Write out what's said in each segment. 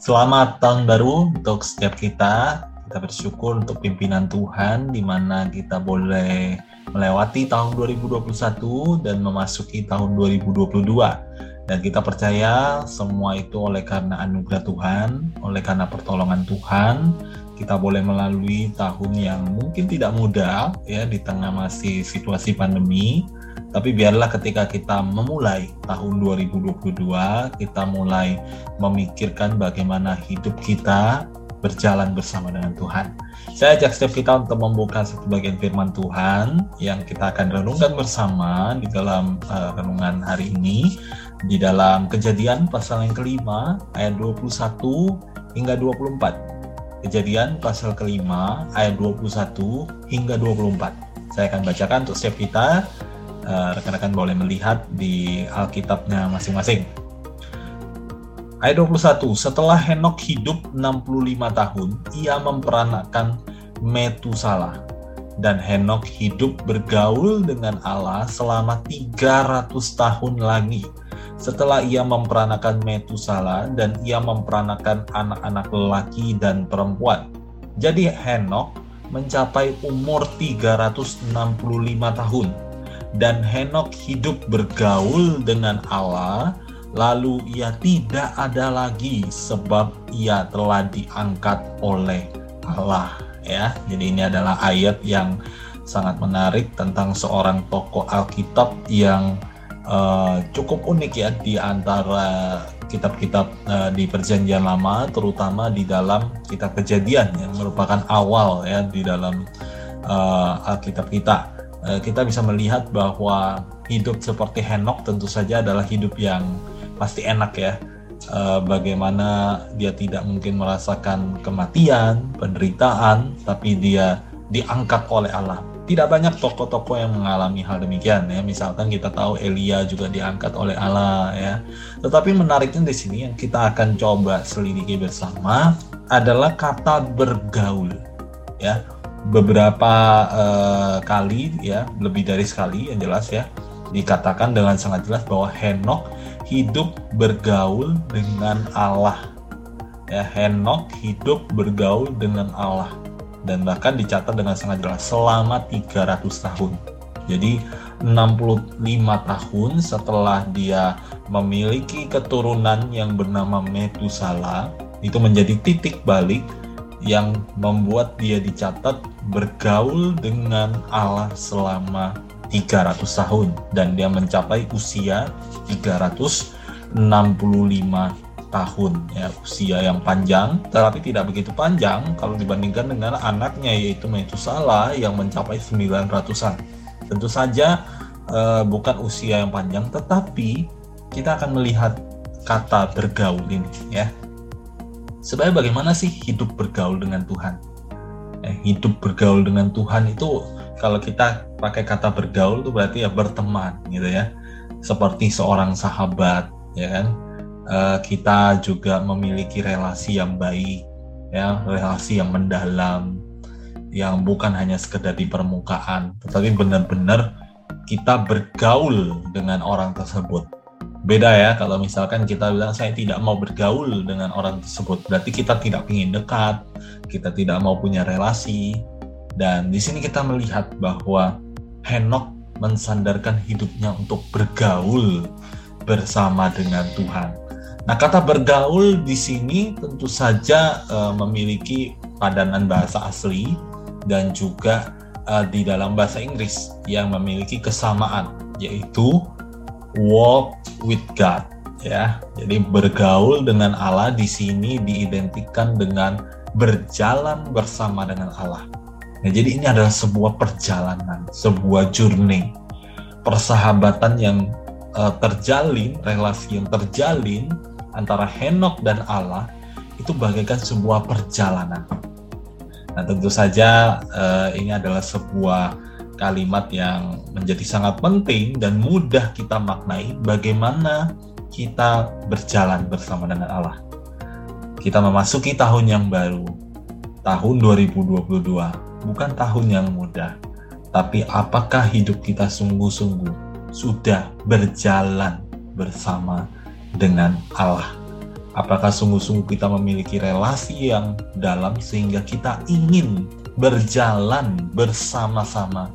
Selamat tahun baru untuk setiap kita. Kita bersyukur untuk pimpinan Tuhan di mana kita boleh melewati tahun 2021 dan memasuki tahun 2022. Dan kita percaya semua itu oleh karena anugerah Tuhan, oleh karena pertolongan Tuhan, kita boleh melalui tahun yang mungkin tidak mudah ya di tengah masih situasi pandemi, tapi biarlah ketika kita memulai tahun 2022, kita mulai memikirkan bagaimana hidup kita berjalan bersama dengan Tuhan. Saya ajak setiap kita untuk membuka satu bagian firman Tuhan yang kita akan renungkan bersama di dalam uh, renungan hari ini di dalam kejadian pasal yang kelima ayat 21 hingga 24. Kejadian pasal kelima ayat 21 hingga 24. Saya akan bacakan untuk setiap kita rekan-rekan boleh melihat di Alkitabnya masing-masing. Ayat 21, setelah Henok hidup 65 tahun, ia memperanakan Metusala. Dan Henok hidup bergaul dengan Allah selama 300 tahun lagi. Setelah ia memperanakan Metusala dan ia memperanakan anak-anak lelaki dan perempuan. Jadi Henok mencapai umur 365 tahun dan Henok hidup bergaul dengan Allah, lalu ia tidak ada lagi sebab ia telah diangkat oleh Allah. Ya, jadi ini adalah ayat yang sangat menarik tentang seorang tokoh Alkitab yang uh, cukup unik ya di antara kitab-kitab uh, di Perjanjian Lama, terutama di dalam kitab Kejadian yang merupakan awal ya di dalam uh, Alkitab kita. Eh, kita bisa melihat bahwa hidup seperti Henok tentu saja adalah hidup yang pasti enak ya. Eh, bagaimana dia tidak mungkin merasakan kematian, penderitaan, tapi dia diangkat oleh Allah. Tidak banyak tokoh-tokoh yang mengalami hal demikian ya. Misalkan kita tahu Elia juga diangkat oleh Allah ya. Tetapi menariknya di sini yang kita akan coba selidiki bersama adalah kata bergaul ya beberapa uh, kali ya lebih dari sekali yang jelas ya dikatakan dengan sangat jelas bahwa Henok hidup bergaul dengan Allah. Ya Henok hidup bergaul dengan Allah dan bahkan dicatat dengan sangat jelas selama 300 tahun. Jadi 65 tahun setelah dia memiliki keturunan yang bernama Metusala itu menjadi titik balik yang membuat dia dicatat bergaul dengan Allah selama 300 tahun. Dan dia mencapai usia 365 tahun. Ya usia yang panjang. Tetapi tidak begitu panjang kalau dibandingkan dengan anaknya yaitu Metusala yang mencapai 900-an tentu saja eh, bukan usia yang panjang tetapi kita akan melihat kata bergaul ini ya sebenarnya bagaimana sih hidup bergaul dengan Tuhan? Eh, hidup bergaul dengan Tuhan itu kalau kita pakai kata bergaul itu berarti ya berteman gitu ya, seperti seorang sahabat ya kan. Eh, kita juga memiliki relasi yang baik ya, relasi yang mendalam, yang bukan hanya sekedar di permukaan, tetapi benar-benar kita bergaul dengan orang tersebut beda ya kalau misalkan kita bilang saya tidak mau bergaul dengan orang tersebut berarti kita tidak ingin dekat kita tidak mau punya relasi dan di sini kita melihat bahwa Henok mensandarkan hidupnya untuk bergaul bersama dengan Tuhan. Nah, kata bergaul di sini tentu saja uh, memiliki padanan bahasa asli dan juga uh, di dalam bahasa Inggris yang memiliki kesamaan yaitu walk with God ya. Jadi bergaul dengan Allah di sini diidentikan dengan berjalan bersama dengan Allah. Nah, jadi ini adalah sebuah perjalanan, sebuah journey, persahabatan yang uh, terjalin, relasi yang terjalin antara Henok dan Allah itu bagaikan sebuah perjalanan. Nah, tentu saja uh, ini adalah sebuah kalimat yang menjadi sangat penting dan mudah kita maknai bagaimana kita berjalan bersama dengan Allah. Kita memasuki tahun yang baru, tahun 2022, bukan tahun yang mudah, tapi apakah hidup kita sungguh-sungguh sudah berjalan bersama dengan Allah. Apakah sungguh-sungguh kita memiliki relasi yang dalam sehingga kita ingin berjalan bersama-sama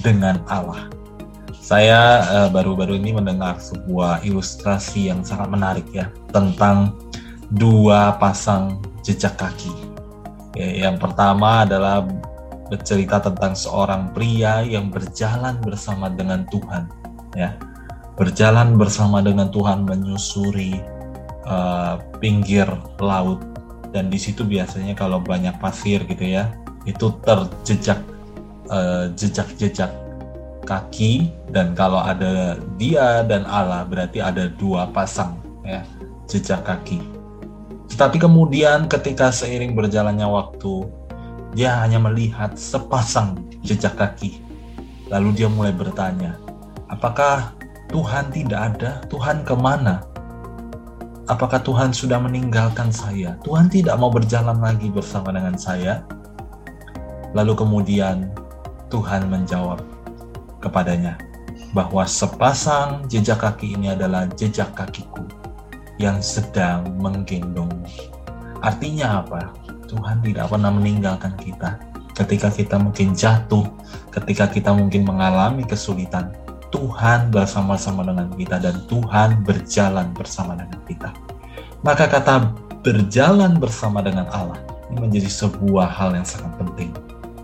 dengan Allah? Saya eh, baru-baru uh, ini mendengar sebuah ilustrasi yang sangat menarik ya tentang dua pasang jejak kaki. Ya, yang pertama adalah bercerita tentang seorang pria yang berjalan bersama dengan Tuhan, ya, berjalan bersama dengan Tuhan menyusuri uh, pinggir laut dan di situ biasanya kalau banyak pasir gitu ya itu terjejak uh, jejak-jejak kaki dan kalau ada dia dan Allah berarti ada dua pasang ya jejak kaki. Tetapi kemudian ketika seiring berjalannya waktu dia hanya melihat sepasang jejak kaki. Lalu dia mulai bertanya, apakah Tuhan tidak ada? Tuhan ke mana? apakah Tuhan sudah meninggalkan saya? Tuhan tidak mau berjalan lagi bersama dengan saya. Lalu kemudian Tuhan menjawab kepadanya bahwa sepasang jejak kaki ini adalah jejak kakiku yang sedang menggendong. Artinya apa? Tuhan tidak pernah meninggalkan kita ketika kita mungkin jatuh, ketika kita mungkin mengalami kesulitan. Tuhan bersama-sama dengan kita dan Tuhan berjalan bersama dengan kita. Maka kata berjalan bersama dengan Allah ini menjadi sebuah hal yang sangat penting.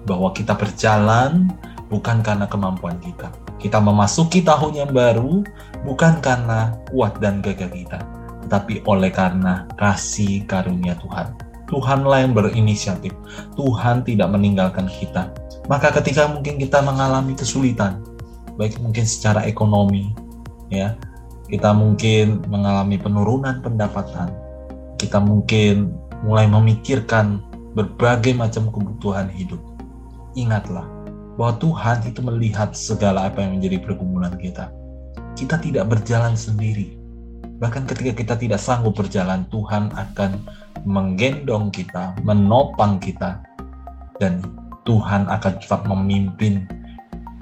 Bahwa kita berjalan bukan karena kemampuan kita. Kita memasuki tahun yang baru bukan karena kuat dan gagah kita, tetapi oleh karena kasih karunia Tuhan. Tuhanlah yang berinisiatif. Tuhan tidak meninggalkan kita. Maka ketika mungkin kita mengalami kesulitan, baik mungkin secara ekonomi ya kita mungkin mengalami penurunan pendapatan kita mungkin mulai memikirkan berbagai macam kebutuhan hidup ingatlah bahwa Tuhan itu melihat segala apa yang menjadi pergumulan kita kita tidak berjalan sendiri bahkan ketika kita tidak sanggup berjalan Tuhan akan menggendong kita menopang kita dan Tuhan akan tetap memimpin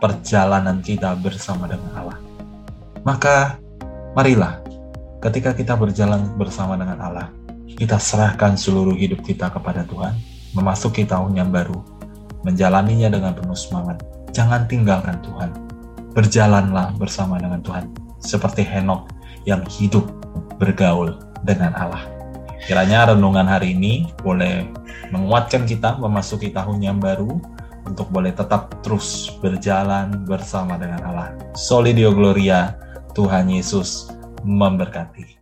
perjalanan kita bersama dengan Allah. Maka marilah ketika kita berjalan bersama dengan Allah, kita serahkan seluruh hidup kita kepada Tuhan, memasuki tahun yang baru, menjalaninya dengan penuh semangat. Jangan tinggalkan Tuhan. Berjalanlah bersama dengan Tuhan, seperti Henok yang hidup bergaul dengan Allah. Kiranya renungan hari ini boleh menguatkan kita memasuki tahun yang baru, untuk boleh tetap terus berjalan bersama dengan Allah. Solidio Gloria, Tuhan Yesus memberkati.